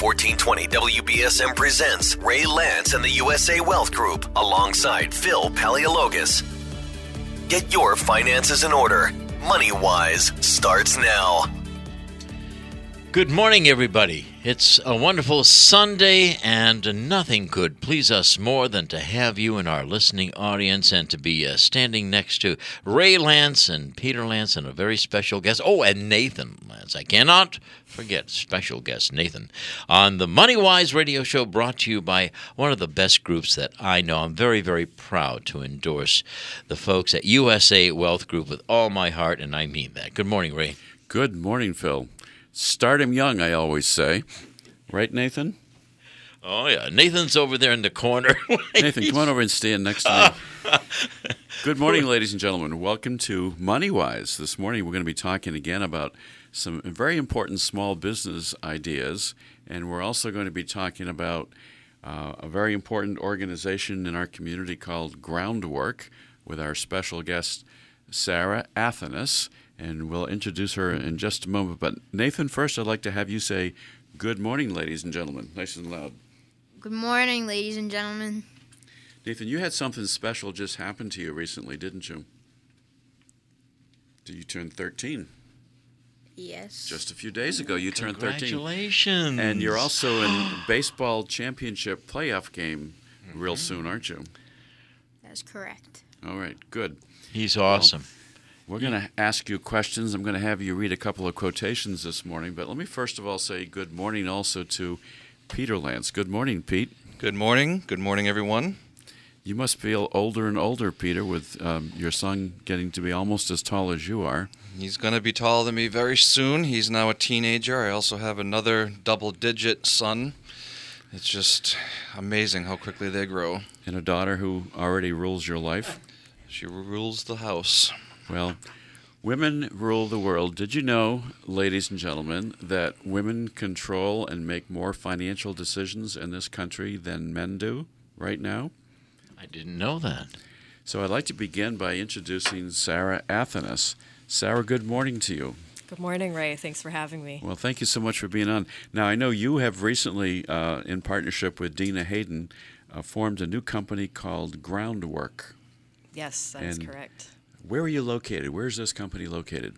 1420 WBSM presents Ray Lance and the USA Wealth Group alongside Phil Paleologos. Get your finances in order. Money Wise starts now. Good morning, everybody. It's a wonderful Sunday, and nothing could please us more than to have you in our listening audience and to be uh, standing next to Ray Lance and Peter Lance and a very special guest. Oh, and Nathan Lance. I cannot forget special guest Nathan on the Money Wise radio show brought to you by one of the best groups that I know. I'm very, very proud to endorse the folks at USA Wealth Group with all my heart, and I mean that. Good morning, Ray. Good morning, Phil. Start him young, I always say. Right, Nathan? Oh, yeah. Nathan's over there in the corner. Nathan, come on over and stand next to me. Good morning, ladies and gentlemen. Welcome to Money Wise. This morning we're going to be talking again about some very important small business ideas, and we're also going to be talking about uh, a very important organization in our community called Groundwork with our special guest, Sarah Athanas and we'll introduce her in just a moment. But Nathan, first, I'd like to have you say good morning, ladies and gentlemen, nice and loud. Good morning, ladies and gentlemen. Nathan, you had something special just happen to you recently, didn't you? Did you turn 13? Yes. Just a few days ago, you turned 13. Congratulations. And you're also in baseball championship playoff game real Mm-hmm. soon, aren't you? That's correct. All right, good. He's awesome. We're going to ask you questions. I'm going to have you read a couple of quotations this morning. But let me first of all say good morning also to Peter Lance. Good morning, Pete. Good morning. Good morning, everyone. You must feel older and older, Peter, with um, your son getting to be almost as tall as you are. He's going to be taller than me very soon. He's now a teenager. I also have another double digit son. It's just amazing how quickly they grow. And a daughter who already rules your life. She rules the house. Well, women rule the world. Did you know, ladies and gentlemen, that women control and make more financial decisions in this country than men do right now? I didn't know that. So I'd like to begin by introducing Sarah Athanas. Sarah, good morning to you. Good morning, Ray. Thanks for having me. Well, thank you so much for being on. Now, I know you have recently, uh, in partnership with Dina Hayden, uh, formed a new company called Groundwork. Yes, that is correct. Where are you located? Where's this company located?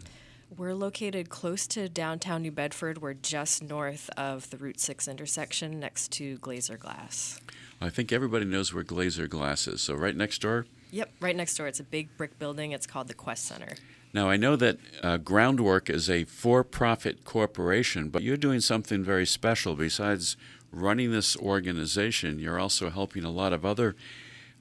We're located close to downtown New Bedford. We're just north of the Route 6 intersection next to Glazer Glass. I think everybody knows where Glazer Glass is. So, right next door. Yep, right next door. It's a big brick building. It's called the Quest Center. Now, I know that uh, Groundwork is a for profit corporation, but you're doing something very special. Besides running this organization, you're also helping a lot of other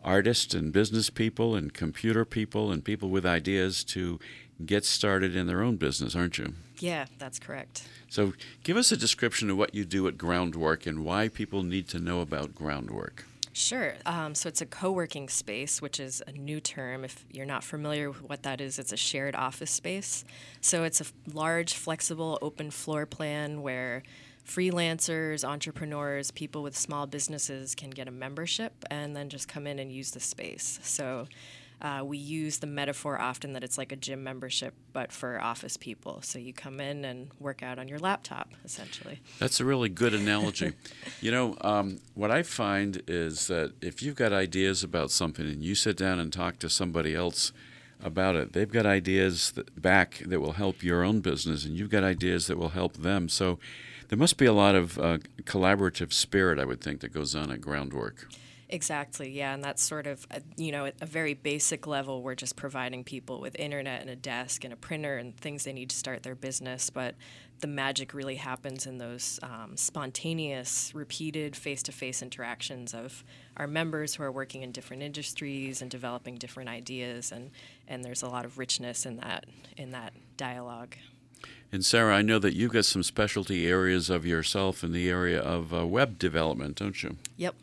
artists and business people and computer people and people with ideas to get started in their own business, aren't you? Yeah, that's correct. So, give us a description of what you do at Groundwork and why people need to know about Groundwork. Sure. Um, so it's a co working space, which is a new term. If you're not familiar with what that is, it's a shared office space. So it's a large, flexible, open floor plan where freelancers, entrepreneurs, people with small businesses can get a membership and then just come in and use the space. So uh, we use the metaphor often that it's like a gym membership, but for office people. So you come in and work out on your laptop, essentially. That's a really good analogy. you know, um, what I find is that if you've got ideas about something and you sit down and talk to somebody else about it, they've got ideas that, back that will help your own business, and you've got ideas that will help them. So there must be a lot of uh, collaborative spirit, I would think, that goes on at Groundwork. Exactly, yeah, and that's sort of a, you know at a very basic level. We're just providing people with internet and a desk and a printer and things they need to start their business. But the magic really happens in those um, spontaneous, repeated face-to-face interactions of our members who are working in different industries and developing different ideas, and and there's a lot of richness in that in that dialogue. And Sarah, I know that you've got some specialty areas of yourself in the area of uh, web development, don't you? Yep.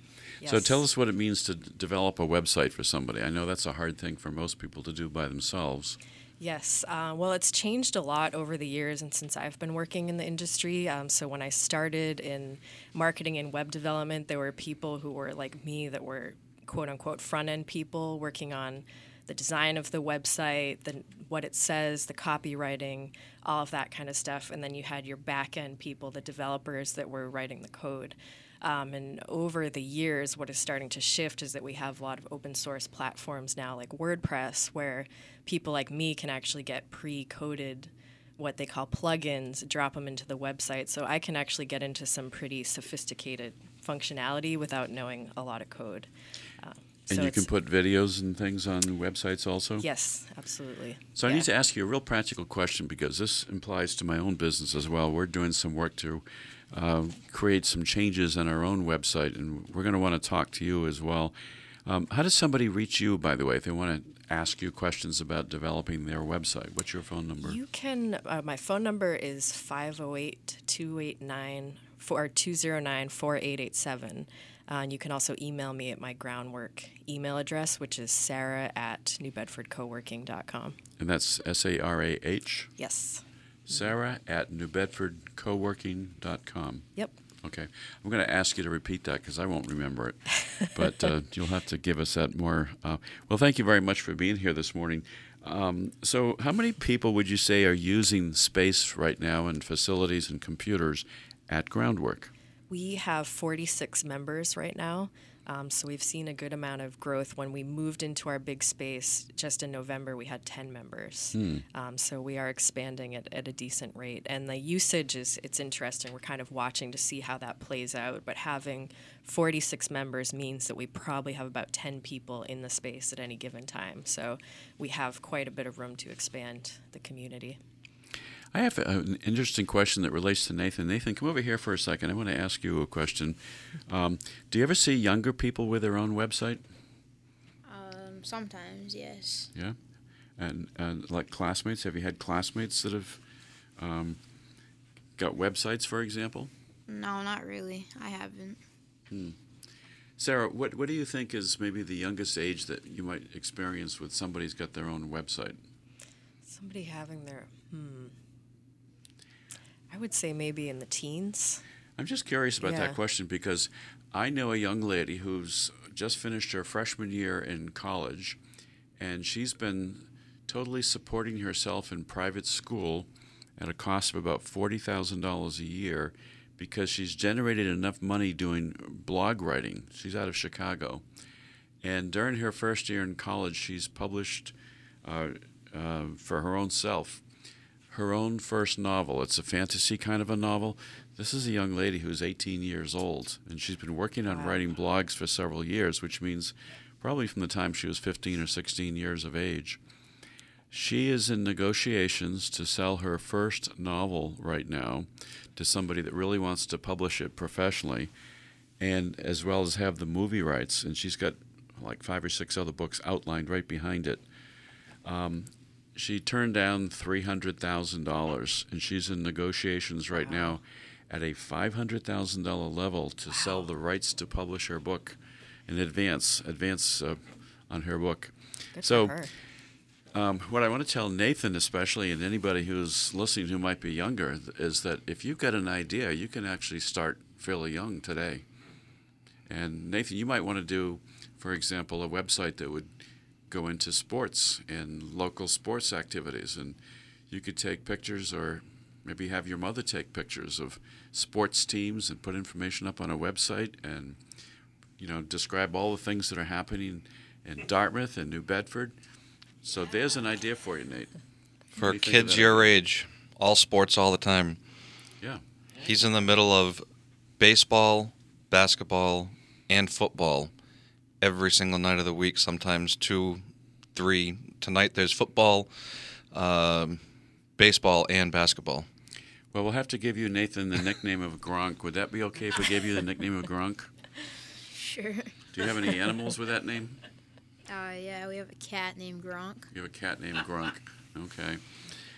So tell us what it means to d- develop a website for somebody. I know that's a hard thing for most people to do by themselves. Yes. Uh, well, it's changed a lot over the years and since I've been working in the industry. Um, so when I started in marketing and web development, there were people who were like me that were quote unquote front end people working on the design of the website, the what it says, the copywriting, all of that kind of stuff, and then you had your back end people, the developers that were writing the code. Um, and over the years, what is starting to shift is that we have a lot of open source platforms now, like WordPress, where people like me can actually get pre coded what they call plugins, drop them into the website. So I can actually get into some pretty sophisticated functionality without knowing a lot of code. And so you can put videos and things on websites also? Yes, absolutely. So I need to ask you a real practical question because this implies to my own business as well. We're doing some work to uh, create some changes on our own website, and we're going to want to talk to you as well. Um, how does somebody reach you, by the way, if they want to ask you questions about developing their website? What's your phone number? You can, uh, my phone number is 508 289 209 4887. Uh, and you can also email me at my groundwork email address, which is sarah at newbedfordcoworking.com. and that's S A R A H, Yes. Sarah at newbedfordcoworking.com. Yep. Okay. I'm going to ask you to repeat that because I won't remember it. But uh, you'll have to give us that more. Uh, well, thank you very much for being here this morning. Um, so, how many people would you say are using space right now and facilities and computers at Groundwork? We have 46 members right now. Um, so we've seen a good amount of growth. When we moved into our big space just in November, we had 10 members. Um, so we are expanding at, at a decent rate. And the usage is it's interesting. We're kind of watching to see how that plays out. But having 46 members means that we probably have about 10 people in the space at any given time. So we have quite a bit of room to expand the community. I have an interesting question that relates to Nathan. Nathan, come over here for a second. I want to ask you a question. Um, do you ever see younger people with their own website? Um, sometimes, yes. Yeah, and and like classmates. Have you had classmates that have um, got websites, for example? No, not really. I haven't. Sarah, what what do you think is maybe the youngest age that you might experience with somebody's got their own website? Somebody having their, hmm. I would say maybe in the teens. I'm just curious about Yeah. that question because I know a young lady who's just finished her freshman year in college, and she's been totally supporting herself in private school at a cost of about forty thousand dollars a year because she's generated enough money doing blog writing. She's out of Chicago, and during her first year in college, she's published uh, uh, for her own self her own first novel. It's a fantasy kind of a novel. This is a young lady who's 18 years old, and she's been working on Wow. writing blogs for several years, which means probably from the time she was 15 or 16 years of age. She is in negotiations to sell her first novel right now to somebody that really wants to publish it professionally, and as well as have the movie rights. And she's got like five or six other books outlined right behind it um, she turned down three hundred thousand dollars, and she's in negotiations right now at a five hundred thousand dollar level to sell the rights to publish her book in advance, advance uh, on her book. Good So-. Um, what I want to tell Nathan, especially, and anybody who's listening who might be younger, is that if you've got an idea, you can actually start fairly young today. And Nathan, you might want to do, for example, a website that would go into sports and local sports activities, and you could take pictures, or maybe have your mother take pictures of sports teams and put information up on a website, and you know describe all the things that are happening in Dartmouth and New Bedford. So there's an idea for you, Nate. For you kids your age, all sports all the time. Yeah. He's in the middle of baseball, basketball, and football every single night of the week, sometimes two, three. Tonight there's football, um, baseball, and basketball. Well, we'll have to give you Nathan the nickname of Gronk. Would that be okay if we gave you the nickname of Gronk? Sure. Do you have any animals with that name? Uh, yeah, we have a cat named Gronk. You have a cat named Gronk. Okay.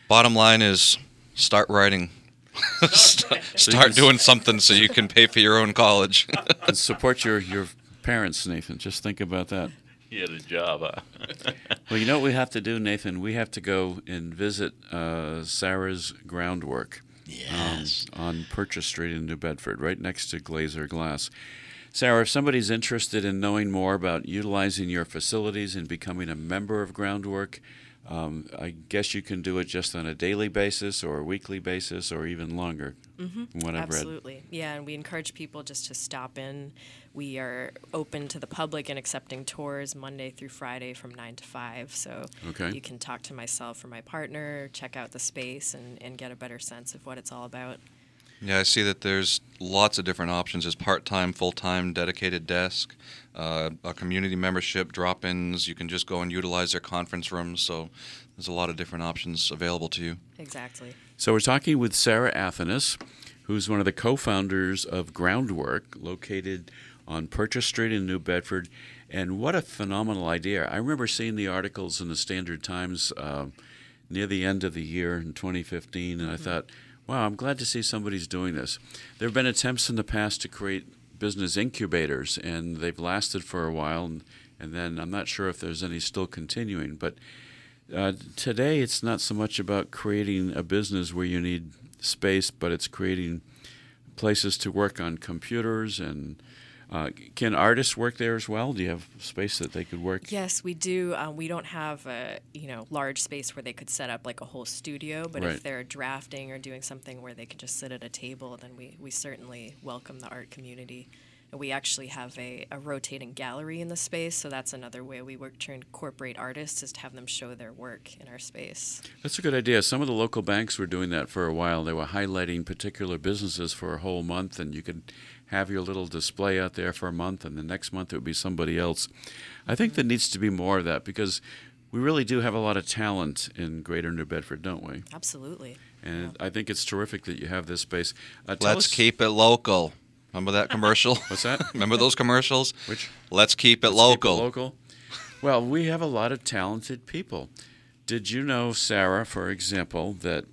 Bottom line is start writing. start start doing something so you can pay for your own college. And support your, your parents, Nathan. Just think about that. He had a job, huh? Well, you know what we have to do, Nathan? We have to go and visit uh, Sarah's groundwork yes. on Purchase Street in New Bedford, right next to Glazer Glass. Sarah, if somebody's interested in knowing more about utilizing your facilities and becoming a member of Groundwork, um, I guess you can do it just on a daily basis or a weekly basis or even longer. Mm-hmm. What I've Absolutely. Yeah, and we encourage people just to stop in. We are open to the public and accepting tours Monday through Friday from 9 to 5. So Okay. you can talk to myself or my partner, check out the space, and, and get a better sense of what it's all about. Yeah, I see that there's lots of different options. There's part-time, full-time, dedicated desk, uh, a community membership, drop-ins. You can just go and utilize their conference rooms. So there's a lot of different options available to you. Exactly. So we're talking with Sarah Athanas, who's one of the co-founders of Groundwork, located on Purchase Street in New Bedford. And what a phenomenal idea! I remember seeing the articles in the Standard Times uh, near the end of the year in 2015, and I thought, wow, I'm glad to see somebody's doing this. There have been attempts in the past to create business incubators, and they've lasted for a while, and, and then I'm not sure if there's any still continuing, but uh, today, it's not so much about creating a business where you need space, but it's creating places to work on computers. And uh, can artists work there as well? Do you have space that they could work? Yes, we do. Um, we don't have a you know large space where they could set up like a whole studio, but Right. if they're drafting or doing something where they can just sit at a table, then we, we certainly welcome the art community. And we actually have a, a rotating gallery in the space, so that's another way we work to incorporate artists is to have them show their work in our space. That's a good idea. Some of the local banks were doing that for a while. They were highlighting particular businesses for a whole month, and you could have your little display out there for a month, and the next month it would be somebody else. I think there needs to be more of that because we really do have a lot of talent in Greater New Bedford, don't we? Absolutely. And I think it's terrific that you have this space. Uh, Let's us- keep it local. Remember that commercial? What's that? Remember those commercials? Which? Let's keep it Let's keep it local. local. Well, we have a lot of talented people. Did you know, Sarah, for example, that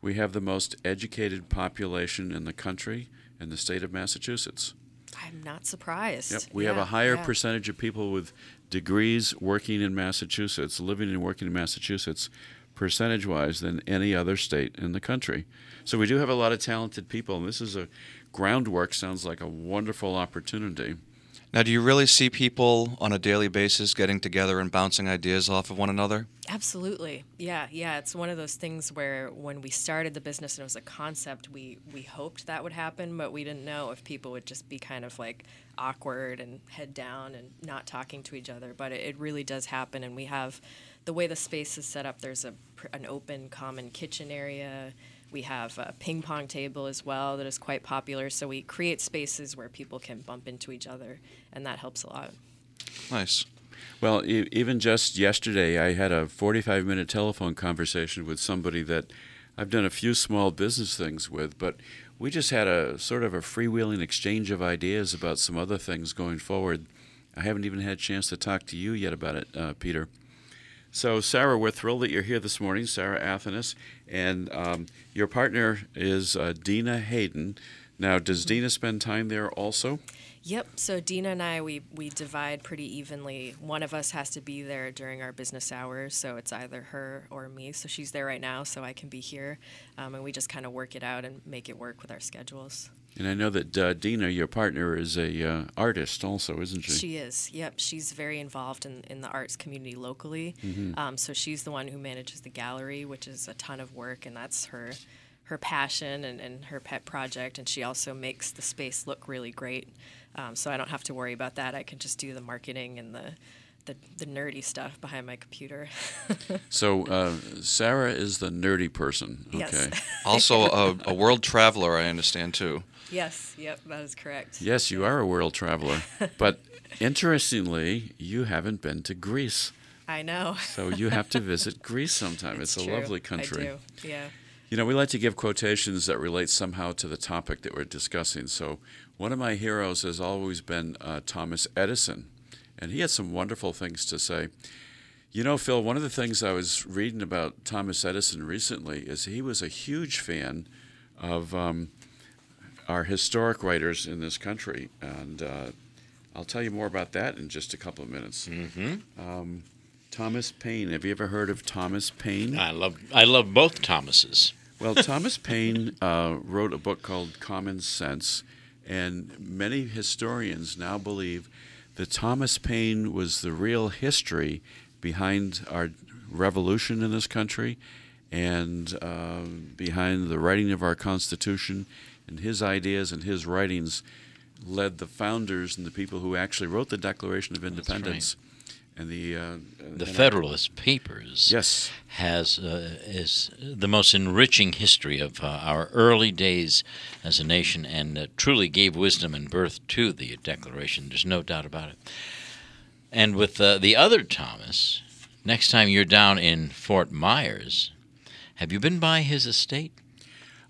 we have the most educated population in the country in the state of Massachusetts? I'm not surprised. Yep. We have a higher yeah. percentage of people with degrees working in Massachusetts, living and working in Massachusetts, percentage wise, than any other state in the country. So we do have a lot of talented people, and this is a groundwork, sounds like a wonderful opportunity. Now, do you really see people on a daily basis getting together and bouncing ideas off of one another? Absolutely. Yeah, yeah. It's one of those things where when we started the business and it was a concept, we we hoped that would happen, but we didn't know if people would just be kind of like awkward and head down and not talking to each other. But it, it really does happen, and we have the way the space is set up. There's a an open common kitchen area. We have a ping pong table as well that is quite popular. So we create spaces where people can bump into each other, and that helps a lot. Nice. Well, e- even just yesterday, I had a 45 minute telephone conversation with somebody that I've done a few small business things with, but we just had a sort of a freewheeling exchange of ideas about some other things going forward. I haven't even had a chance to talk to you yet about it, uh, Peter. So, Sarah, we're thrilled that you're here this morning, Sarah Athanas, and um, your partner is uh, Dina Hayden. Now, does Dina spend time there also? Yep. So Dina and I, we we divide pretty evenly. One of us has to be there during our business hours, so it's either her or me. So she's there right now, so I can be here, um, and we just kind of work it out and make it work with our schedules. And I know that uh, Dina, your partner, is a uh, artist also, isn't she? She is. Yep. She's very involved in, in the arts community locally. Um, so she's the one who manages the gallery, which is a ton of work, and that's her her passion and, and her pet project. And she also makes the space look really great. Um, so I don't have to worry about that. I can just do the marketing and the the, the nerdy stuff behind my computer. So uh, Sarah is the nerdy person. Yes. Okay. Also, a, a world traveler, I understand too. Yes. Yep. That is correct. Yes, you are a world traveler. but interestingly, you haven't been to Greece. I know. So you have to visit Greece sometime. It's, a true. lovely country. I do. Yeah. You know, we like to give quotations that relate somehow to the topic that we're discussing. So, one of my heroes has always been uh, Thomas Edison, and he had some wonderful things to say. You know, Phil, one of the things I was reading about Thomas Edison recently is he was a huge fan of um, our historic writers in this country, and uh, I'll tell you more about that in just a couple of minutes. Mm-hmm. Thomas Paine. Have you ever heard of Thomas Paine? I love I love both Thomases. Well, Thomas Paine uh, wrote a book called Common Sense, And many historians now believe that Thomas Paine was the real history behind our revolution in this country and uh, behind the writing of our Constitution. And his ideas and his writings led the founders and the people who actually wrote the Declaration of Independence and the uh, The and Federalist Papers Yes. has uh, is the most enriching history of uh, our early days as a nation, and uh, truly gave wisdom and birth to the Declaration. There's no doubt about it. And with uh, the other Thomas, next time you're down in Fort Myers, have you been by his estate,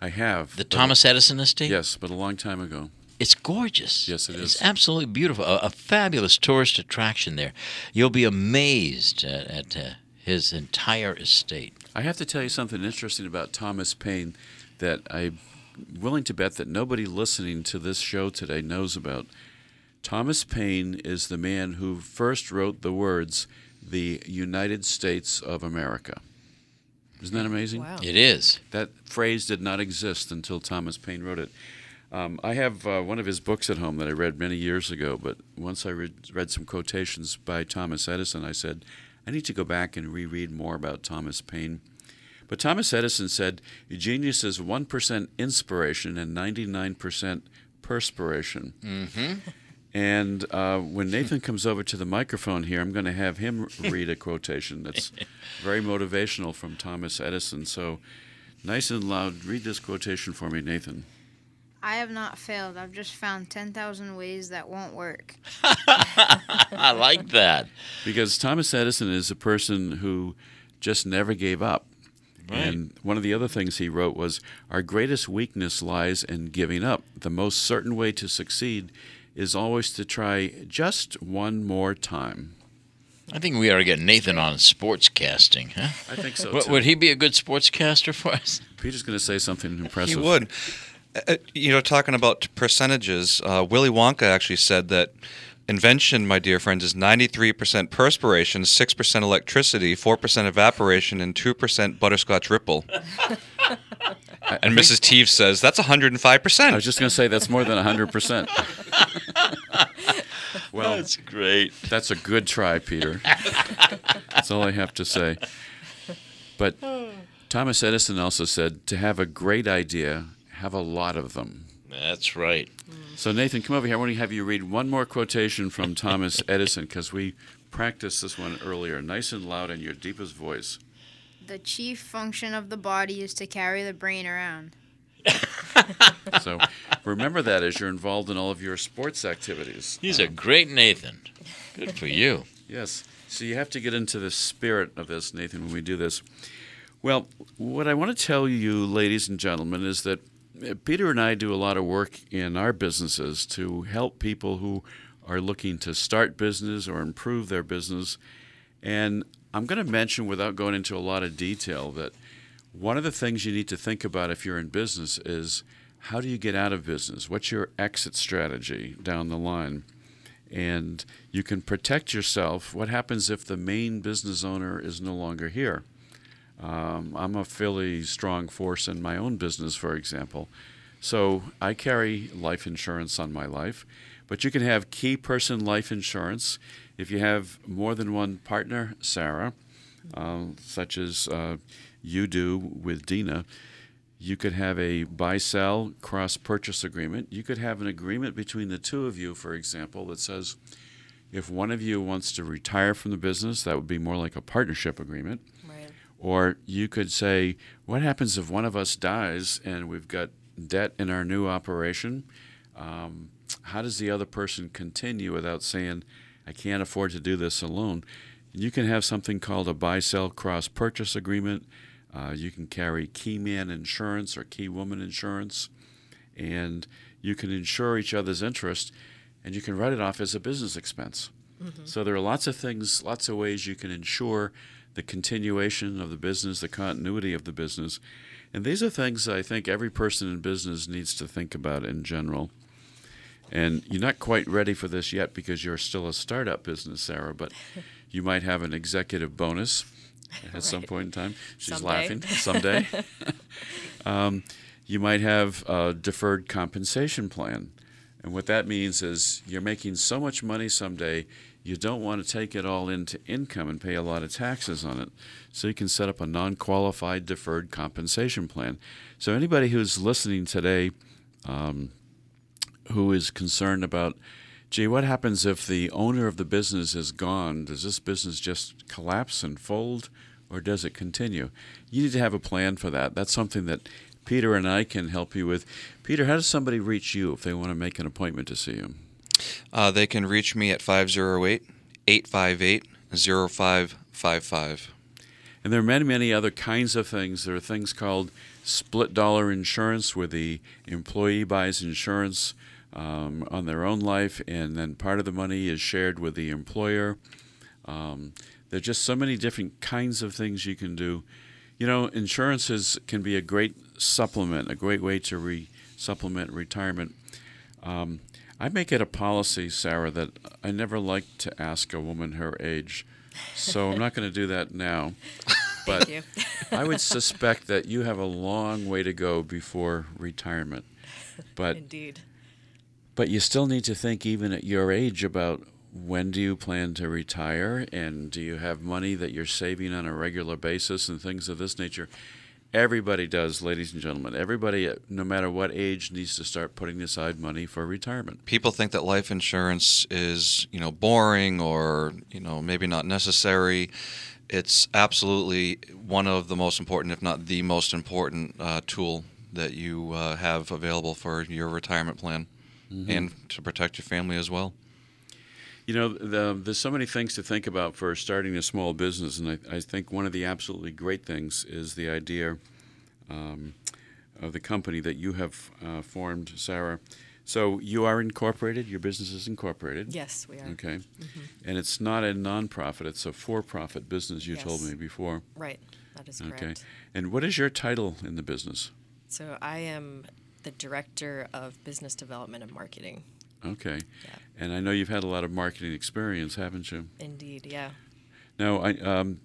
I have the Thomas Edison estate? Yes, but a long time ago. It's gorgeous. Yes, it is. It's absolutely beautiful. A, a fabulous tourist attraction there. You'll be amazed at, at uh, his entire estate. I have to tell you something interesting about Thomas Paine that I'm willing to bet that nobody listening to this show today knows about. Thomas Paine is the man who first wrote the words, the United States of America. Isn't that amazing? Wow. It is. That phrase did not exist until Thomas Paine wrote it. Um, I have uh, one of his books at home that I read many years ago, but once I read, read some quotations by Thomas Edison, I said, I need to go back and reread more about Thomas Paine. But Thomas Edison said, Genius is 1% inspiration and 99% perspiration. Mm-hmm. And uh, when Nathan comes over to the microphone here, I'm going to have him read a quotation that's very motivational from Thomas Edison. So, nice and loud, read this quotation for me, Nathan. I have not failed. I've just found 10,000 ways that won't work. I like that. Because Thomas Edison is a person who just never gave up. Right. And one of the other things he wrote was Our greatest weakness lies in giving up. The most certain way to succeed is always to try just one more time. I think we ought to get Nathan on sportscasting, huh? I think so. Would- too. Would he be a good sportscaster for us? Peter's going to say something impressive. He would. Uh, you know, talking about percentages, uh, Willy Wonka actually said that invention, my dear friends, is 93% perspiration, 6% electricity, 4% evaporation, and 2% butterscotch ripple. and Mrs. Teavee says that's 105%. I was just going to say that's more than 100%. well, That's great. That's a good try, Peter. That's all I have to say. But Thomas Edison also said to have a great idea, have a lot of them. That's right. So, Nathan, come over here. I want to have you read one more quotation from Thomas Edison because we practiced this one earlier, nice and loud in your deepest voice. The chief function of the body is to carry the brain around. So, remember that as you're involved in all of your sports activities. He's a great Nathan. Good for you. Yes. So you have to get into the spirit of this, Nathan, when we do this. Well, what I want to tell you, ladies and gentlemen, is that uh, Peter and I do a lot of work in our businesses to help people who are looking to start business or improve their business. And I'm going to mention, without going into a lot of detail, that one of the things you need to think about if you're in business is how do you get out of business? What's your exit strategy down the line? and you can protect yourself. What happens if the main business owner is no longer here? Um, I'm a fairly strong force in my own business, for example. So I carry life insurance on my life, but you can have key person life insurance if you have more than one partner, Sarah, uh, such as uh, you do with Dina. You could have a buy sell cross purchase agreement. You could have an agreement between the two of you, for example, that says if one of you wants to retire from the business, that would be more like a partnership agreement. Right. Or you could say, what happens if one of us dies and we've got debt in our new operation? Um, how does the other person continue without saying, I can't afford to do this alone? You can have something called a buy sell cross purchase agreement. Uh, you can carry key man insurance or key woman insurance, and you can insure each other's interest, and you can write it off as a business expense. So there are lots of things, lots of ways you can ensure the continuation of the business, the continuity of the business. And these are things I think every person in business needs to think about in general. And you're not quite ready for this yet because you're still a startup business, Sarah, but you might have an executive bonus at some point in time. She's Someday. laughing. Someday. um, you might have a deferred compensation plan. And what that means is you're making so much money someday, you don't want to take it all into income and pay a lot of taxes on it. So you can set up a non qualified deferred compensation plan. So anybody who's listening today um, who is concerned about, gee, what happens if the owner of the business is gone? Does this business just collapse and fold? Or does it continue? You need to have a plan for that. That's something that Peter and I can help you with. Peter, how does somebody reach you if they want to make an appointment to see you? Uh, they can reach me at 508 858 0555. And there are many, many other kinds of things. There are things called split dollar insurance, where the employee buys insurance um, on their own life, and then part of the money is shared with the employer. Um, there are just so many different kinds of things you can do. You know, insurances can be a great supplement, a great way to re- supplement retirement. Um, I make it a policy, Sarah, that I never like to ask a woman her age. So I'm not going to do that now. But you. I would suspect that you have a long way to go before retirement. But Indeed. But you still need to think even at your age about when do you plan to retire and do you have money that you're saving on a regular basis and things of this nature. Everybody does, ladies and gentlemen. Everybody, uh, no matter what age, needs to start putting aside money for retirement. People think that life insurance is, you know, boring or, you know, maybe not necessary. It's absolutely one of the most important, if not the most important, uh, tool that you uh, have available for your retirement plan and to protect your family as well. You know, the, there's so many things to think about for starting a small business, and I, I think one of the absolutely great things is the idea um, of the company that you have uh, formed, Sarah. So you are incorporated. Your business is incorporated. Yes, we are. Okay. And it's not a nonprofit; it's a for-profit business. You told me before. Right. That is Okay. correct. And what is your title in the business? So I am the director of business development and marketing. Okay. Yeah. And I know you've had a lot of marketing experience, haven't you? Indeed, yeah. Now, I um,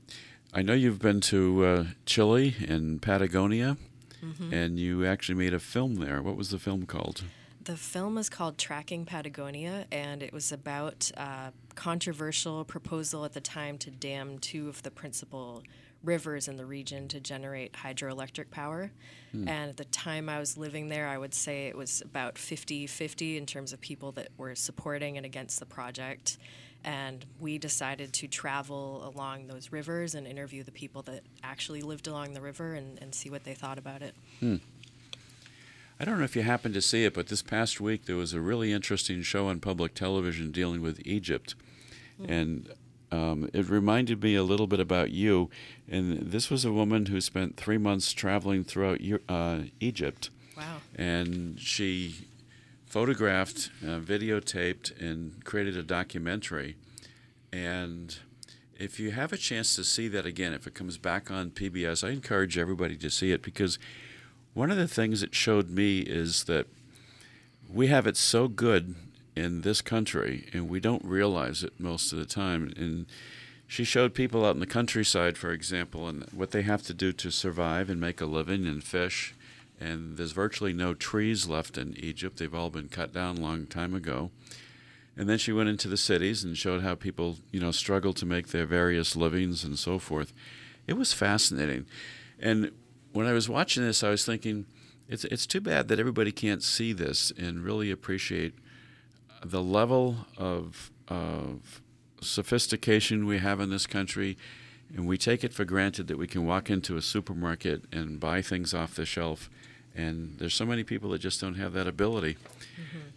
I know you've been to uh, Chile and Patagonia, Mm-hmm. and you actually made a film there. What was the film called? The film is called Tracking Patagonia, and it was about a controversial proposal at the time to dam two of the principal rivers in the region to generate hydroelectric power. Hmm. And at the time I was living there, I would say it was about 50 50 in terms of people that were supporting and against the project. And we decided to travel along those rivers and interview the people that actually lived along the river and, and see what they thought about it. Hmm. I don't know if you happened to see it, but this past week there was a really interesting show on public television dealing with Egypt, hmm. and um, it reminded me a little bit about you. And this was a woman who spent three months traveling throughout uh, Egypt. Wow. and she photographed, uh, videotaped, and created a documentary. And if you have a chance to see that again, if it comes back on PBS, I encourage everybody to see it because one of the things it showed me is that we have it so good in this country, and we don't realize it most of the time. And she showed people out in the countryside, for example, and what they have to do to survive and make a living and fish. And there's virtually no trees left in Egypt. They've all been cut down a long time ago. And then she went into the cities and showed how people, you know, struggle to make their various livings and so forth. It was fascinating. And when I was watching this, I was thinking, it's it's too bad that everybody can't see this and really appreciate the level of of sophistication we have in this country, and we take it for granted that we can walk into a supermarket and buy things off the shelf. And there's so many people that just don't have that ability.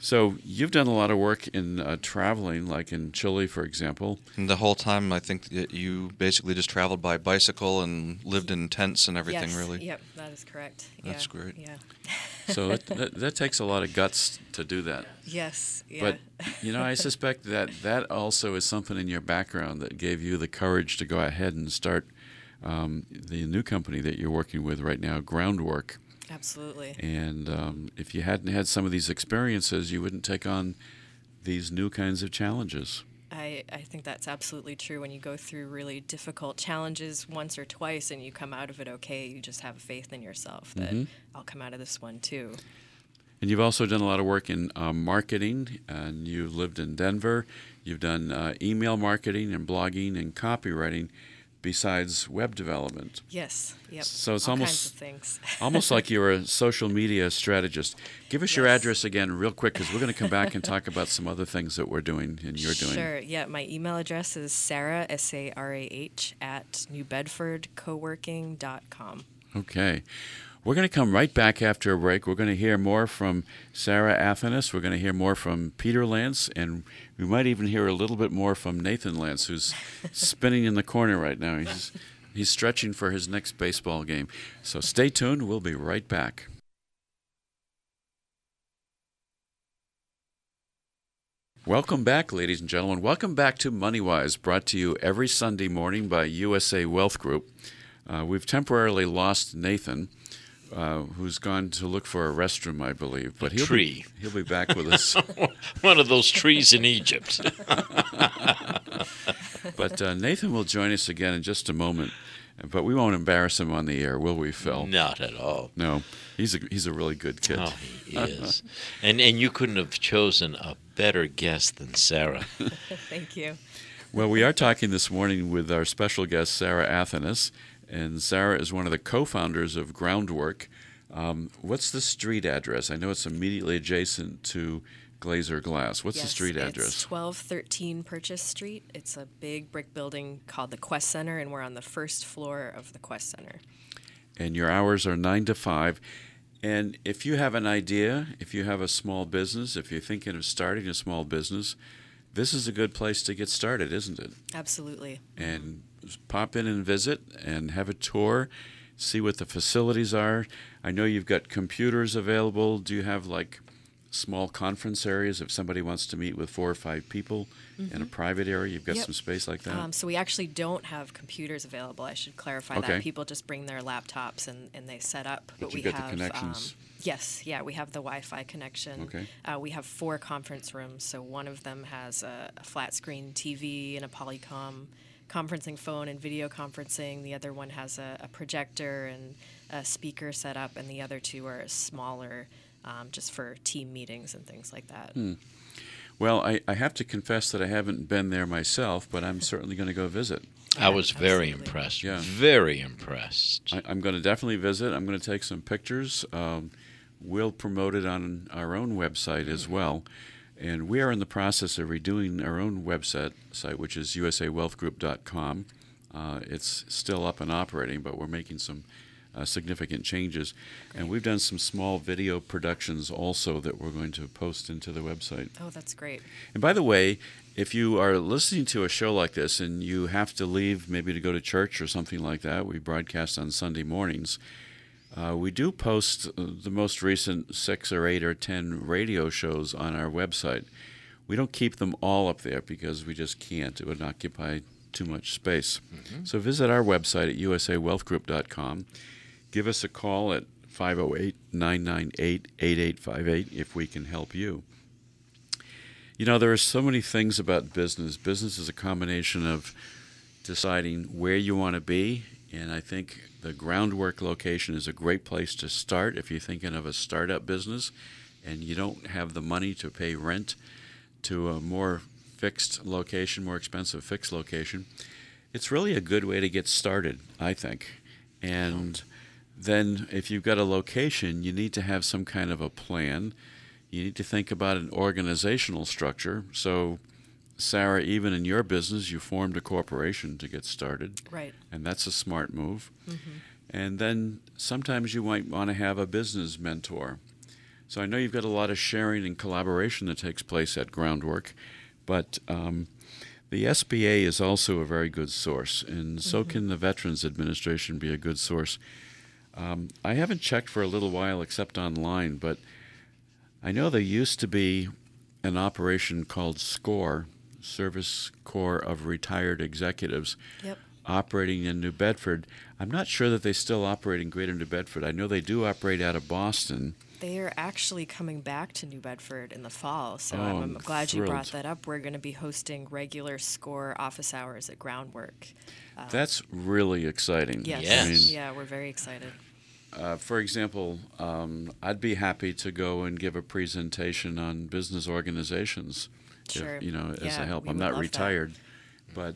So you've done a lot of work in uh, traveling, like in Chile, for example. And the whole time, I think that you basically just traveled by bicycle and lived in tents and everything, yes. really. Yep, that is correct. That's yeah. great. Yeah. So that, that, that takes a lot of guts to do that. Yes. Yeah. But you know, I suspect that that also is something in your background that gave you the courage to go ahead and start um, the new company that you're working with right now, Groundwork. Absolutely. And um, if you hadn't had some of these experiences, you wouldn't take on these new kinds of challenges. I, I think that's absolutely true. When you go through really difficult challenges once or twice and you come out of it okay, you just have faith in yourself that Mm-hmm. I'll come out of this one too. And you've also done a lot of work in uh, marketing, and you lived in Denver. You've done uh, email marketing and blogging and copywriting, besides web development. Yes. Yep. So it's All almost- kinds of things. Almost like you're a social media strategist. Give us your address again, real quick, because we're going to come back and talk about some other things that we're doing and you're doing. Sure. Yeah. My email address is sarah s a r a h at newbedfordcoworking.com. Okay. We're going to come right back after a break. We're going to hear more from Sarah Athanas. We're going to hear more from Peter Lance, and we might even hear a little bit more from Nathan Lance, who's spinning in the corner right now. He's, he's stretching for his next baseball game. So stay tuned. We'll be right back. Welcome back, ladies and gentlemen. Welcome back to MoneyWise, brought to you every Sunday morning by USA Wealth Group. Uh, we've temporarily lost Nathan, uh, who's gone to look for a restroom, I believe. But he'll tree. Be, he'll be back with us. One of those trees in Egypt. but uh, Nathan will join us again in just a moment. But we won't embarrass him on the air, will we, Phil? Not at all. No, he's a he's a really good kid. Oh, he is. and and you couldn't have chosen a better guest than Sarah. Thank you. Well, we are talking this morning with our special guest, Sarah Athanas. And Sarah is one of the co founders of Groundwork. Um, what's the street address? I know it's immediately adjacent to Glazer Glass. What's the Yes, street It's address? 1213 Purchase Street. It's a big brick building called the Quest Center, and we're on the first floor of the Quest Center. and your hours are 9 to 5. And if you have an idea, if you have a small business, if you're thinking of starting a small business, this is a good place to get started, isn't it? Absolutely. and pop in and visit and have a tour, see what the facilities are. I know you've got computers available. Do you have like small conference areas if somebody wants to meet with four or five people in a private area? You've got Yep. some space like that. Um, so we actually don't have computers available. I should clarify Okay. that people just bring their laptops and, and they set up. But you we have connections. Um, yes, yeah, we have the Wi-Fi connection. Okay. Uh, we have four conference rooms. So one of them has a, a flat screen TV and a Polycom conferencing phone and video conferencing. The other one has a, a projector and a speaker set up, and the other two are smaller. Um, just for team meetings and things like that. Hmm. well, I, I have to confess that I haven't been there myself, but I'm certainly going to go visit. I was very Absolutely. impressed. Yeah. Very impressed. I, I'm going to definitely visit. I'm going to take some pictures. Um, we'll promote it on our own website as well. And we are in the process of redoing our own website, site, which is usawealthgroup.com. Uh, it's still up and operating, but we're making some uh, significant changes. And we've done some small video productions also that we're going to post into the website. Oh, that's great. And by the way, if you are listening to a show like this and you have to leave maybe to go to church or something like that, we broadcast on Sunday mornings. Uh, we do post uh, the most recent six or eight or ten radio shows on our website. We don't keep them all up there because we just can't. It would occupy too much space. So visit our website at usawealthgroup.com. Give us a call at 508 998 8858 if we can help you. You know, there are so many things about business. Business is a combination of deciding where you want to be, and I think the groundwork location is a great place to start if you're thinking of a startup business and you don't have the money to pay rent to a more fixed location, more expensive fixed location. It's really a good way to get started, I think. And then if you've got a location, you need to have some kind of a plan. You need to think about an organizational structure. So, Sarah, even in your business, you formed a corporation to get started, Right. and that's a smart move. And then sometimes you might want to have a business mentor. So I know you've got a lot of sharing and collaboration that takes place at Groundwork, but um, the SBA is also a very good source, and so can the Veterans Administration be a good source. Um, I haven't checked for a little while except online, but I know there used to be an operation called SCORE, Service Corps of Retired Executives, Yep. operating in New Bedford. I'm not sure that they still operate in Greater New Bedford. I know they do operate out of Boston. They are actually coming back to New Bedford in the fall, so Oh, I'm, I'm I'm glad you brought that up. We're going to be hosting regular score office hours at Groundwork. That's really exciting. Yes. Yes. I mean, Yeah, we're very excited. uh, for example, um, I'd be happy to go and give a presentation on business organizations. If, you know, as Yeah, a help. I'm not love that. retired, but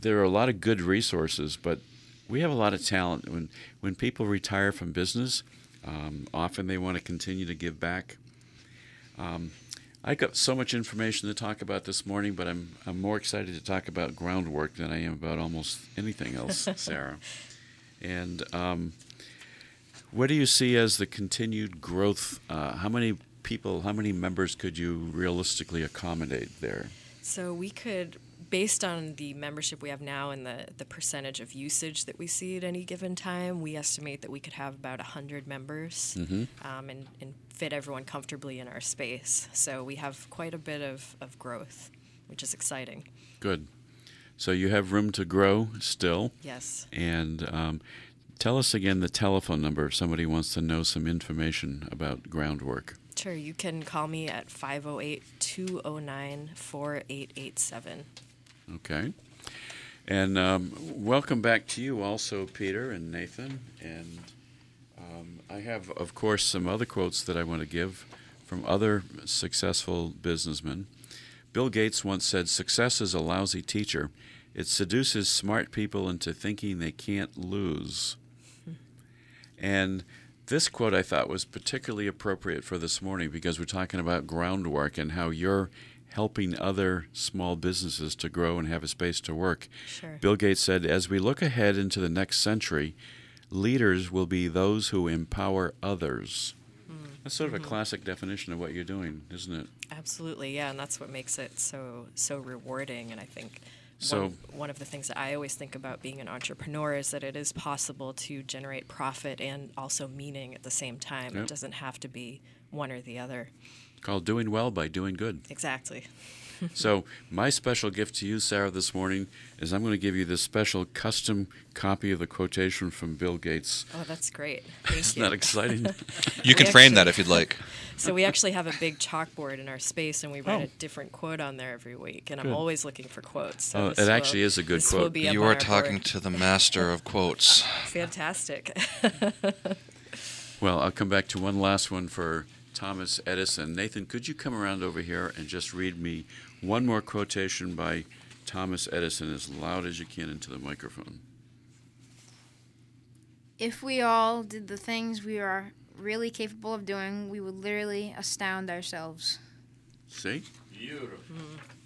there are a lot of good resources. But we have a lot of talent. When when people retire from business, um, often they want to continue to give back. Um, I got so much information to talk about this morning, but I'm I'm more excited to talk about groundwork than I am about almost anything else, Sarah. And um, what do you see as the continued growth? Uh, how many people, how many members could you realistically accommodate there? So we could, based on the membership we have now and the, the percentage of usage that we see at any given time, we estimate that we could have about 100 members um, and, and fit everyone comfortably in our space. So we have quite a bit of, of growth, which is exciting. Good. So you have room to grow still. Yes. And um, tell us again the telephone number if somebody wants to know some information about groundwork. Sure, you can call me at 508 209 4887. Okay. And um, welcome back to you also, Peter and Nathan. And um, I have, of course, some other quotes that I want to give from other successful businessmen. Bill Gates once said, Success is a lousy teacher. It seduces smart people into thinking they can't lose. And this quote I thought was particularly appropriate for this morning because we're talking about groundwork and how you're helping other small businesses to grow and have a space to work. Sure. Bill Gates said, as we look ahead into the next century, leaders will be those who empower others. Hmm. That's sort of a mm-hmm. classic definition of what you're doing, isn't it? Absolutely, yeah, and that's what makes it so so rewarding. And I think So- one, one of the things that I always think about being an entrepreneur is that it is possible to generate profit and also meaning at the same time. Yep. It doesn't have to be one or the other. Called doing well by doing good. Exactly. So, my special gift to you, Sarah, this morning is I'm going to give you this special custom copy of the quotation from Bill Gates. Oh, that's great. Thank Isn't you. that exciting? You can We frame that if you'd like. So we actually have a big chalkboard in our space, and we write Oh. a different quote on there every week. And Good. I'm always looking for quotes. So Oh, this it actually is a good quote. You are talking board. to the master of quotes. Fantastic. well, I'll come back to one last one for Thomas Edison. Nathan, could you come around over here and just read me one more quotation by Thomas Edison as loud as you can into the microphone? If we all did the things we are really capable of doing, we would literally astound ourselves. See? Beautiful.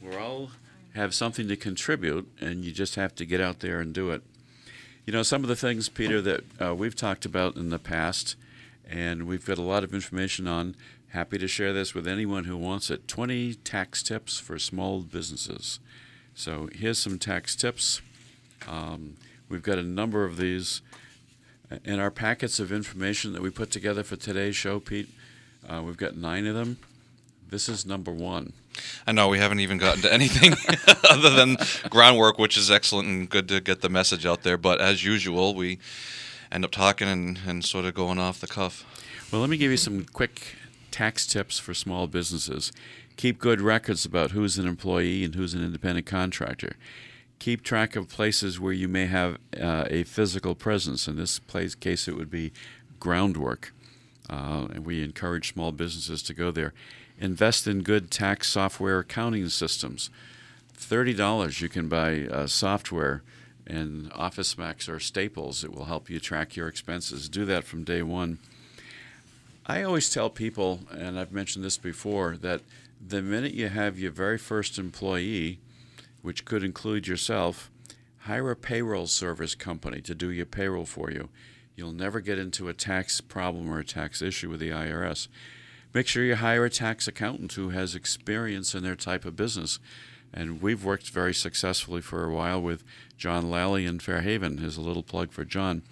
We're all have something to contribute, and you just have to get out there and do it. You know, some of the things, Peter, that uh, we've talked about in the past, and we've got a lot of information on. Happy to share this with anyone who wants it. 20 tax tips for small businesses. So here's some tax tips. Um, we've got a number of these in our packets of information that we put together for today's show, Pete. Uh, we've got nine of them. This is number one. I know we haven't even gotten to anything other than groundwork, which is excellent and good to get the message out there. But as usual, we end up talking and, and sort of going off the cuff. Well, let me give you some quick tax tips for small businesses. Keep good records about who's an employee and who's an independent contractor. Keep track of places where you may have uh, a physical presence. In this place, case, it would be groundwork. Uh, and we encourage small businesses to go there. Invest in good tax software accounting systems. $30 you can buy uh, software and Office Max or Staples. It will help you track your expenses. Do that from day one. I always tell people, and I've mentioned this before, that the minute you have your very first employee, which could include yourself, hire a payroll service company to do your payroll for you. You'll never get into a tax problem or a tax issue with the IRS. Make sure you hire a tax accountant who has experience in their type of business. And we've worked very successfully for a while with John Lally in Fairhaven. Here's a little plug for John.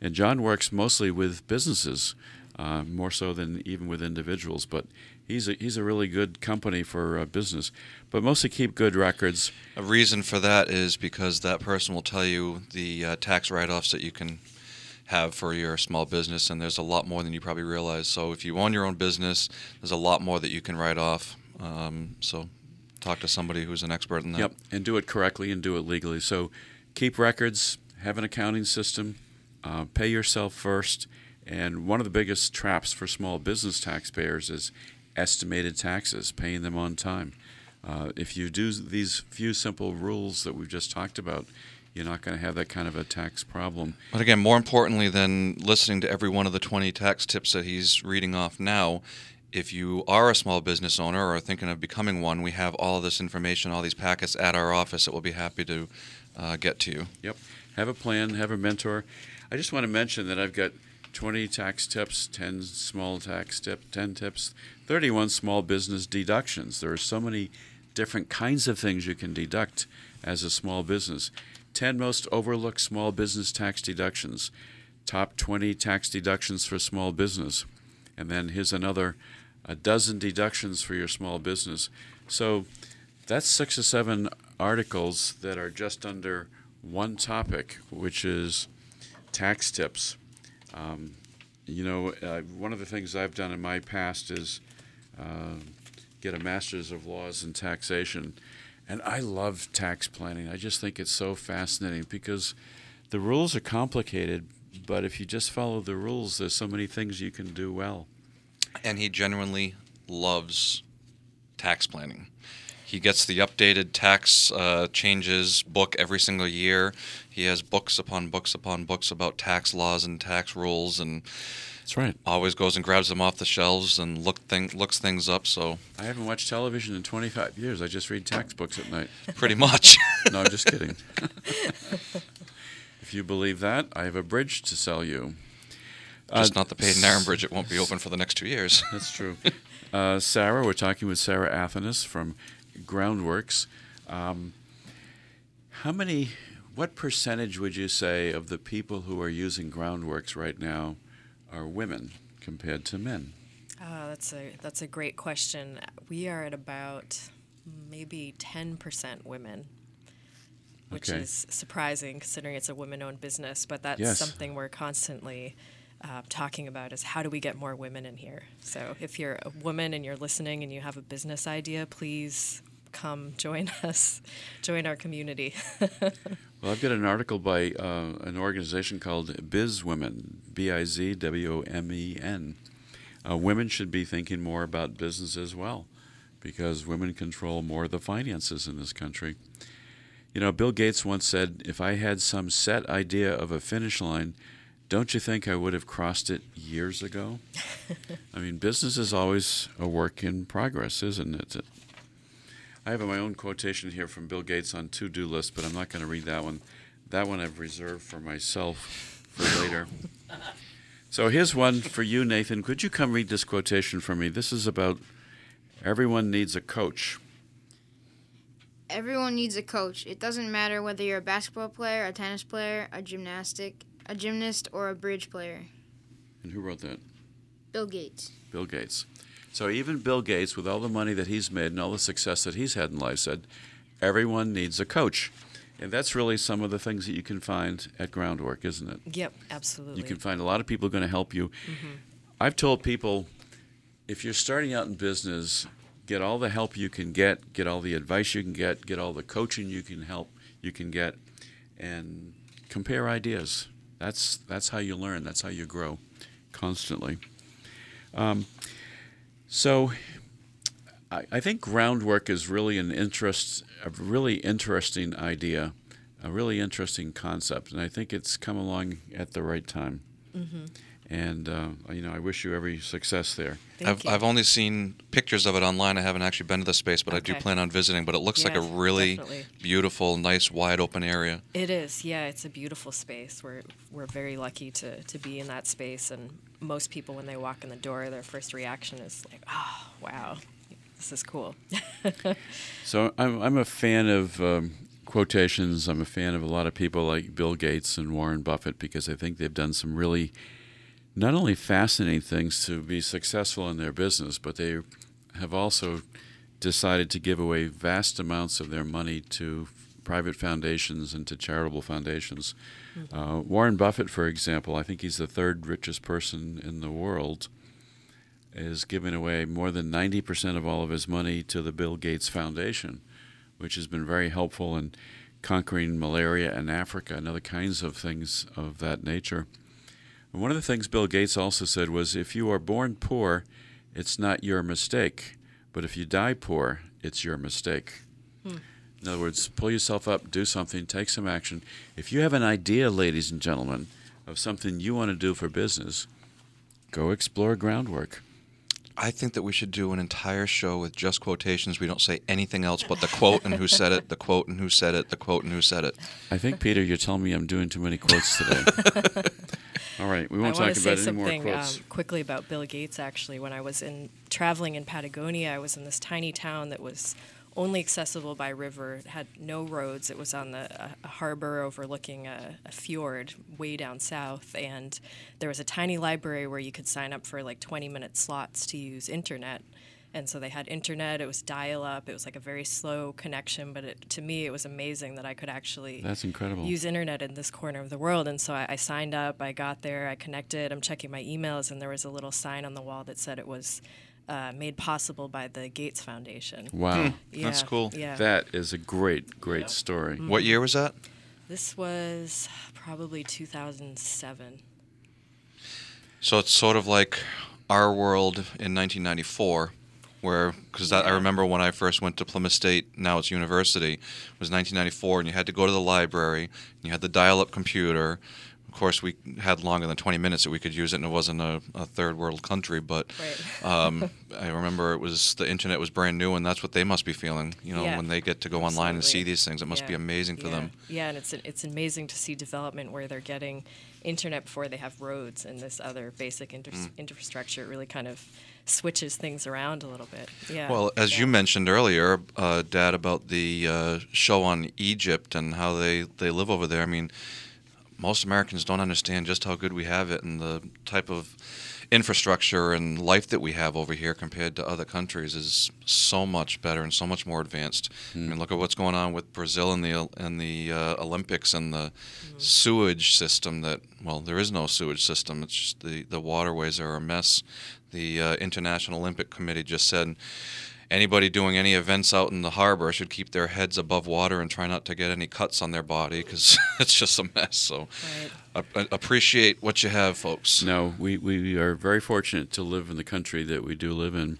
And John works mostly with businesses, uh, more so than even with individuals. But he's a, he's a really good company for uh, business. But mostly keep good records. A reason for that is because that person will tell you the uh, tax write offs that you can have for your small business, and there's a lot more than you probably realize. So if you own your own business, there's a lot more that you can write off. Um, so talk to somebody who's an expert in that. Yep, and do it correctly and do it legally. So keep records, have an accounting system, uh, pay yourself first, And one of the biggest traps for small business taxpayers is estimated taxes, paying them on time. Uh, if you do these few simple rules that we've just talked about, you're not going to have that kind of a tax problem. But again, more importantly than listening to every one of the 20 tax tips that he's reading off now, if you are a small business owner or are thinking of becoming one, we have all of this information, all these packets at our office that we'll be happy to uh, get to you. Yep. Have a plan, have a mentor. I just want to mention that I've got 20 tax tips, 10 small tax tip, 10 tips, 31 small business deductions. There are so many different kinds of things you can deduct as a small business. 10 most overlooked small business tax deductions. Top 20 tax deductions for small business. And then here's another a dozen deductions for your small business. So that's six or seven articles that are just under one topic, which is tax tips. Um, you know, uh, one of the things I've done in my past is uh, get a master's of laws in taxation. And I love tax planning. I just think it's so fascinating because the rules are complicated, but if you just follow the rules, there's so many things you can do well. And he genuinely loves tax planning. He gets the updated tax uh, changes book every single year. He has books upon books upon books about tax laws and tax rules, and That's right. always goes and grabs them off the shelves and look thing, looks things up. So I haven't watched television in 25 years. I just read tax books at night. pretty much. No, I'm just kidding. if you believe that, I have a bridge to sell you. Just Uh, not the Padanaram Bridge. It won't be open for the next two years. That's true. Uh, Sarah, we're talking with Sarah Athanas from Groundworks. Um, how many, what percentage would you say of the people who are using Groundworks right now are women compared to men? Oh, that's a that's a great question. We are at about maybe ten percent women, which Okay. is surprising considering it's a women-owned business. But that's Yes. something we're constantly uh, talking about: is how do we get more women in here? So if you're a woman and you're listening and you have a business idea, please come join us, join our community. Well, I've got an article by uh, an organization called Biz Women, B I Z W O M E N. Uh, women should be thinking more about business as well because women control more of the finances in this country. You know, Bill Gates once said, If I had some set idea of a finish line, don't you think I would have crossed it years ago? I mean, business is always a work in progress, isn't it? I have my own quotation here from Bill Gates on to-do list, but I'm not going to read that one. That one I've reserved for myself for later. So here's one for you, Nathan. Could you come read this quotation for me? This is about everyone needs a coach. Everyone needs a coach. It doesn't matter whether you're a basketball player, a tennis player, a gymnastic, a gymnast, or a bridge player. And who wrote that? Bill Gates. Bill Gates. So even Bill Gates, with all the money that he's made and all the success that he's had in life, said everyone needs a coach. And that's really some of the things that you can find at Groundwork, isn't it? yep, absolutely. You can find a lot of people going to help you. Mm-hmm. I've told people if you're starting out in business, get all the help you can get, get all the advice you can get, get all the coaching you can help you can get, and compare ideas. That's that's how you learn. That's how you grow, constantly. Um, so, I, I think groundwork is really an interest, a really interesting idea, a really interesting concept, and I think it's come along at the right time. And uh, you know, I wish you every success there. Thank I've, you. I've only seen pictures of it online. I haven't actually been to the space, but I do plan on visiting. But it looks like a really definitely. beautiful, nice, wide open area. It is, yeah. It's a beautiful space. We're we're very lucky to to be in that space, and most people when they walk in the door, their first reaction is like, "Oh, wow, this is cool." So I'm I'm a fan of um, quotations. I'm a fan of a lot of people like Bill Gates and Warren Buffett because I think they've done some really not only fascinating things to be successful in their business, but they have also decided to give away vast amounts of their money to private foundations and to charitable foundations. Uh, Warren Buffett, for example, I think he's the third richest person in the world is giving away more than 90% of all of his money to the Bill Gates Foundation, which has been very helpful in conquering malaria in Africa and other kinds of things of that nature. And one of the things Bill Gates also said was if you are born poor, it's not your mistake. But if you die poor, it's your mistake. Hmm. In other words, pull yourself up, do something, take some action. If you have an idea, ladies and gentlemen, of something you want to do for business, go explore groundwork. I think that we should do an entire show with just quotations. We don't say anything else but the quote and who said it, the quote and who said it, the quote and who said it. I think, Peter, you're telling me I'm doing too many quotes today. All right, we won't want talk to say about any more something um, quotes. quickly about Bill Gates. Actually, when I was in traveling in Patagonia, I was in this tiny town that was only accessible by river. It had no roads. It was on the a, a harbor overlooking a, a fjord way down south, and there was a tiny library where you could sign up for like 20 minute slots to use internet. And so they had internet. It was dial up. It was like a very slow connection, but it, to me, it was amazing that I could actually That's incredible. use internet in this corner of the world. And so I, I signed up, I got there, I connected, I'm checking my emails, and there was a little sign on the wall that said it was uh, made possible by the Gates Foundation. Wow. That's Yeah, cool. Yeah. That is a great, great story. Mm. What year was that? this was probably 2007. So it's sort of like our world in 1994, where because I remember when I first went to Plymouth State, now it's university, it was 1994, and you had to go to the library, and you had the dial-up computer. Of course, we had longer than 20 minutes that we could use it, and it wasn't a, a third world country. But Right. um, I remember it was the internet was brand new, and that's what they must be feeling. You know, Yeah. when they get to go online and see these things, it must be amazing for yeah. them. Yeah, and it's it's amazing to see development where they're getting internet before they have roads and this other basic inter- Mm. infrastructure. It really kind of switches things around a little bit. Yeah. Well, as yeah. you mentioned earlier, uh, Dad, about the uh, show on Egypt and how they, they live over there, I mean, most Americans don't understand just how good we have it and the type of infrastructure and life that we have over here compared to other countries is so much better and so much more advanced. I mean, look at what's going on with Brazil and the and the uh, Olympics and the sewage system. That well, there is no sewage system. It's just the the waterways are a mess. The uh, International Olympic Committee just said anybody doing any events out in the harbor should keep their heads above water and try not to get any cuts on their body because it's just a mess. So Right. a- appreciate what you have, folks. No, we, we are very fortunate to live in the country that we do live in.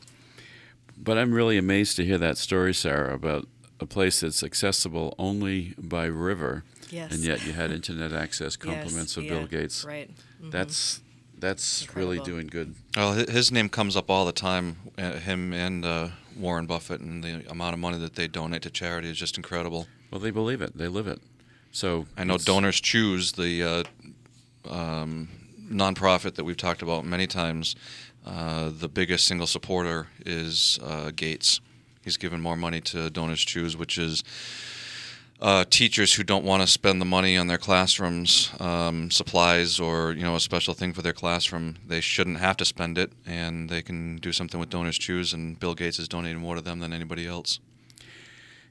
But I'm really amazed to hear that story, Sarah, about a place that's accessible only by river, Yes. and yet you had internet access Yes, compliments of yeah, Bill Gates. Right. Mhm. That's that's really doing good. Well, his name comes up all the time. Uh, him and uh, Warren Buffett and the amount of money that they donate to charity is just incredible. Well, they believe it. They live it. So I know Donors Choose, the uh, um, nonprofit that we've talked about many times. Uh, the biggest single supporter is uh, Gates. He's given more money to Donors Choose, which is uh, teachers who don't want to spend the money on their classrooms um, supplies or you know a special thing for their classroom. They shouldn't have to spend it, and they can do something with Donors Choose. And Bill Gates is donating more to them than anybody else.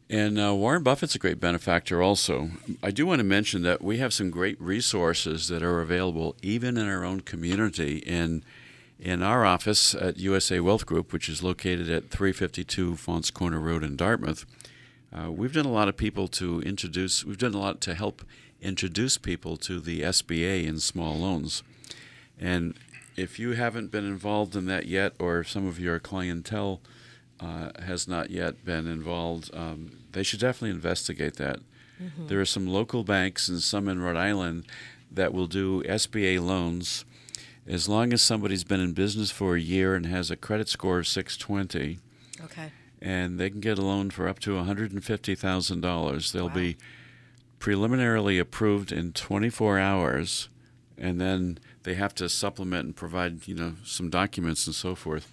And uh, Warren Buffett's a great benefactor also. I do want to mention that we have some great resources that are available even in our own community. In, in our office at USA Wealth Group, which is located at 352 Faunce Corner Road in Dartmouth, uh, we've done a lot of people to introduce, we've done a lot to help introduce people to the SBA and small loans. And if you haven't been involved in that yet, or some of your clientele uh, has not yet been involved, um, they should definitely investigate that. There are some local banks and some in Rhode Island that will do SBA loans as long as somebody's been in business for a year and has a credit score of 620 Okay. And they can get a loan for up to $150,000. They'll Wow. be preliminarily approved in 24 hours, and then they have to supplement and provide, you know, some documents and so forth.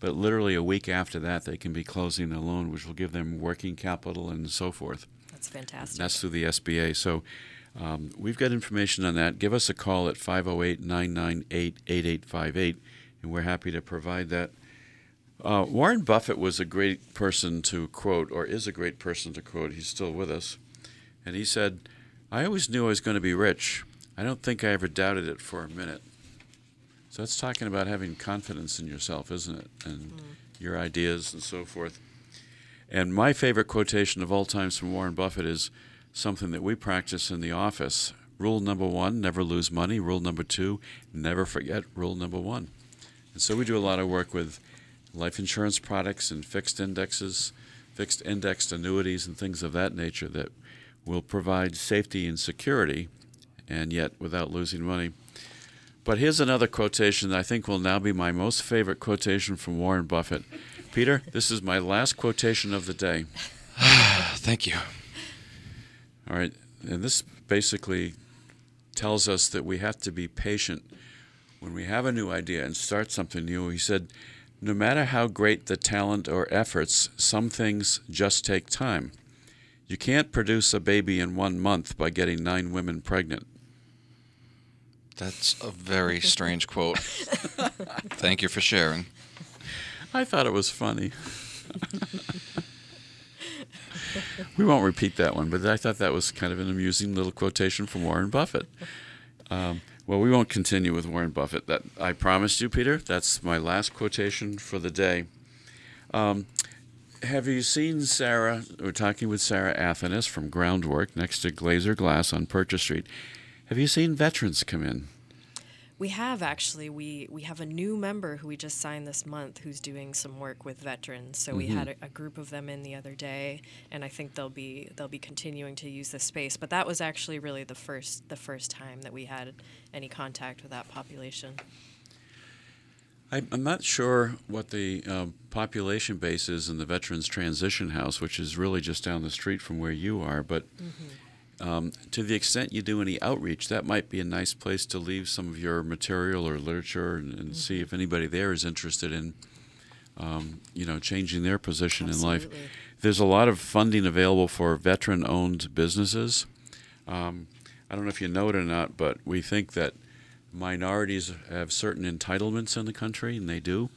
But literally a week after that, they can be closing a loan, which will give them working capital and so forth. That's fantastic. That's through the SBA. So um, we've got information on that. Give us a call at 508 998 8858, and we're happy to provide that. Uh, Warren Buffett was a great person to quote, or is a great person to quote. He's still with us. And he said, I always knew I was going to be rich. I don't think I ever doubted it for a minute. So that's talking about having confidence in yourself, isn't it? And your ideas and so forth. And my favorite quotation of all times from Warren Buffett is something that we practice in the office rule number one, never lose money. Rule number two, never forget rule number one. And so we do a lot of work with life insurance products and fixed indexes, fixed indexed annuities, and things of that nature that will provide safety and security, and yet without losing money. But here's another quotation that I think will now be my most favorite quotation from Warren Buffett. Peter, this is my last quotation of the day. Thank you. All right, and this basically tells us that we have to be patient when we have a new idea and start something new. He said, No matter how great the talent or efforts, some things just take time. You can't produce a baby in one month by getting nine women pregnant. That's a very strange quote. Thank you for sharing. I thought it was funny. we won't repeat that one, but I thought that was kind of an amusing little quotation from Warren Buffett. Um, well, we won't continue with Warren Buffett. That I promised you, Peter. That's my last quotation for the day. Um, have you seen Sarah? We're talking with Sarah Athanas from Groundwork next to Glaser Glass on Purchase Street. Have you seen veterans come in? We have actually. We we have a new member who we just signed this month who's doing some work with veterans. So we had a, a group of them in the other day, and I think they'll be they'll be continuing to use this space. But that was actually really the first the first time that we had any contact with that population. I, I'm not sure what the um, population base is in the Veterans Transition House, which is really just down the street from where you are. But um, to the extent you do any outreach, that might be a nice place to leave some of your material or literature and, and see if anybody there is interested in, um, you know, changing their position in life. There's a lot of funding available for veteran-owned businesses. Um, I don't know if you know it or not, but we think that minorities have certain entitlements in the country, and they do.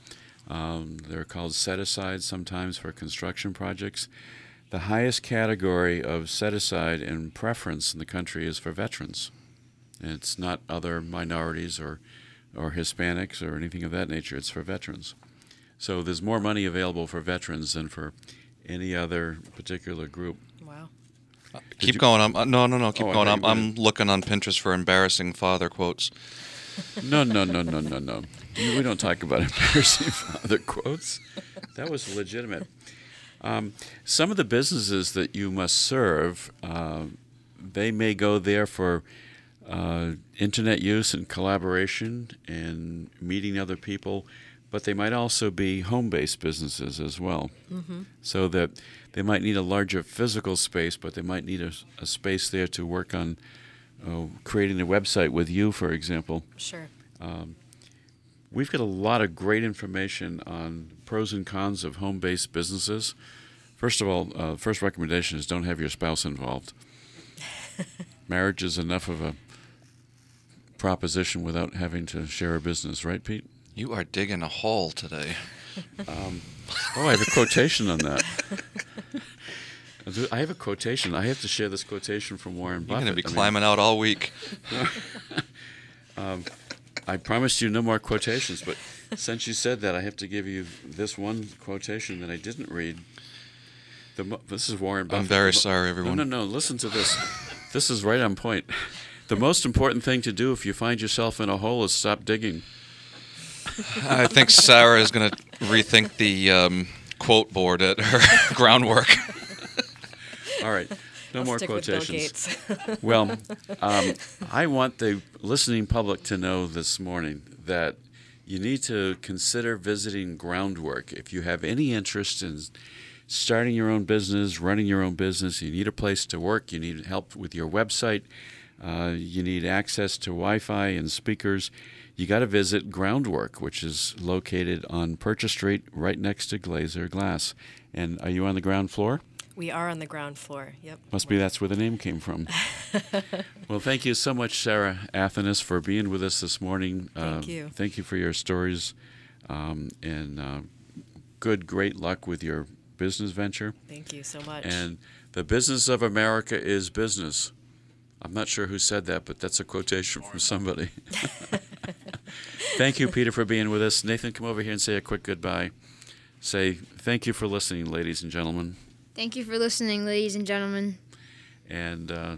Um, they're called set asides sometimes for construction projects. The highest category of set aside and preference in the country is for veterans. And it's not other minorities or, or Hispanics or anything of that nature, it's for veterans. So there's more money available for veterans than for any other particular group. Wow. Keep you- going. I'm, uh, no, no, no. Keep Oh, going. I'm, I'm looking on Pinterest for embarrassing father quotes. No, no, no, no, no, no. We don't talk about embarrassing father quotes. That was legitimate. Um, some of the businesses that you must serve, uh, they may go there for uh, internet use and collaboration and meeting other people, but they might also be home-based businesses as well. So that they might need a larger physical space, but they might need a, a space there to work on uh, creating a website with you, for example. Sure. We've got a lot of great information on pros and cons of home based businesses. First of all, uh, first recommendation is don't have your spouse involved. Marriage is enough of a proposition without having to share a business, right, Pete? You are digging a hole today. Oh, I have a quotation on that. I have a quotation. I have to share this quotation from Warren Buffett. You're going to be I mean, climbing out all week. I promised you no more quotations, but since you said that, I have to give you this one quotation that I didn't read. The, this is Warren Buffett. I'm very sorry, everyone. No, no, no. Listen to this. this is right on point. The most important thing to do if you find yourself in a hole is stop digging. I think Sarah is going to rethink the um, quote board at her groundwork. All right. No I'll more stick with Bill quotations. Gates. Well, um, I want the listening public to know this morning that you need to consider visiting Groundwork. If you have any interest in starting your own business, running your own business, you need a place to work, you need help with your website, uh, you need access to Wi Fi and speakers, you got to visit Groundwork, which is located on Purchase Street right next to Glaser Glass. And are you on the ground floor? We are on the ground floor. Yep. Must be that's where the name came from. well, thank you so much, Sarah Athanas, for being with us this morning. Thank Uh, you. Thank you for your stories, um, and uh, good, great luck with your business venture. Thank you so much. And the business of America is business. I'm not sure who said that, but that's a quotation from somebody. thank you, Peter, for being with us. Nathan, come over here and say a quick goodbye. Say thank you for listening, ladies and gentlemen. Thank you for listening, ladies and gentlemen. And uh,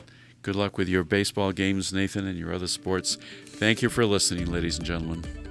Good luck with your baseball games, Nathan, and your other sports. Thank you for listening, ladies and gentlemen.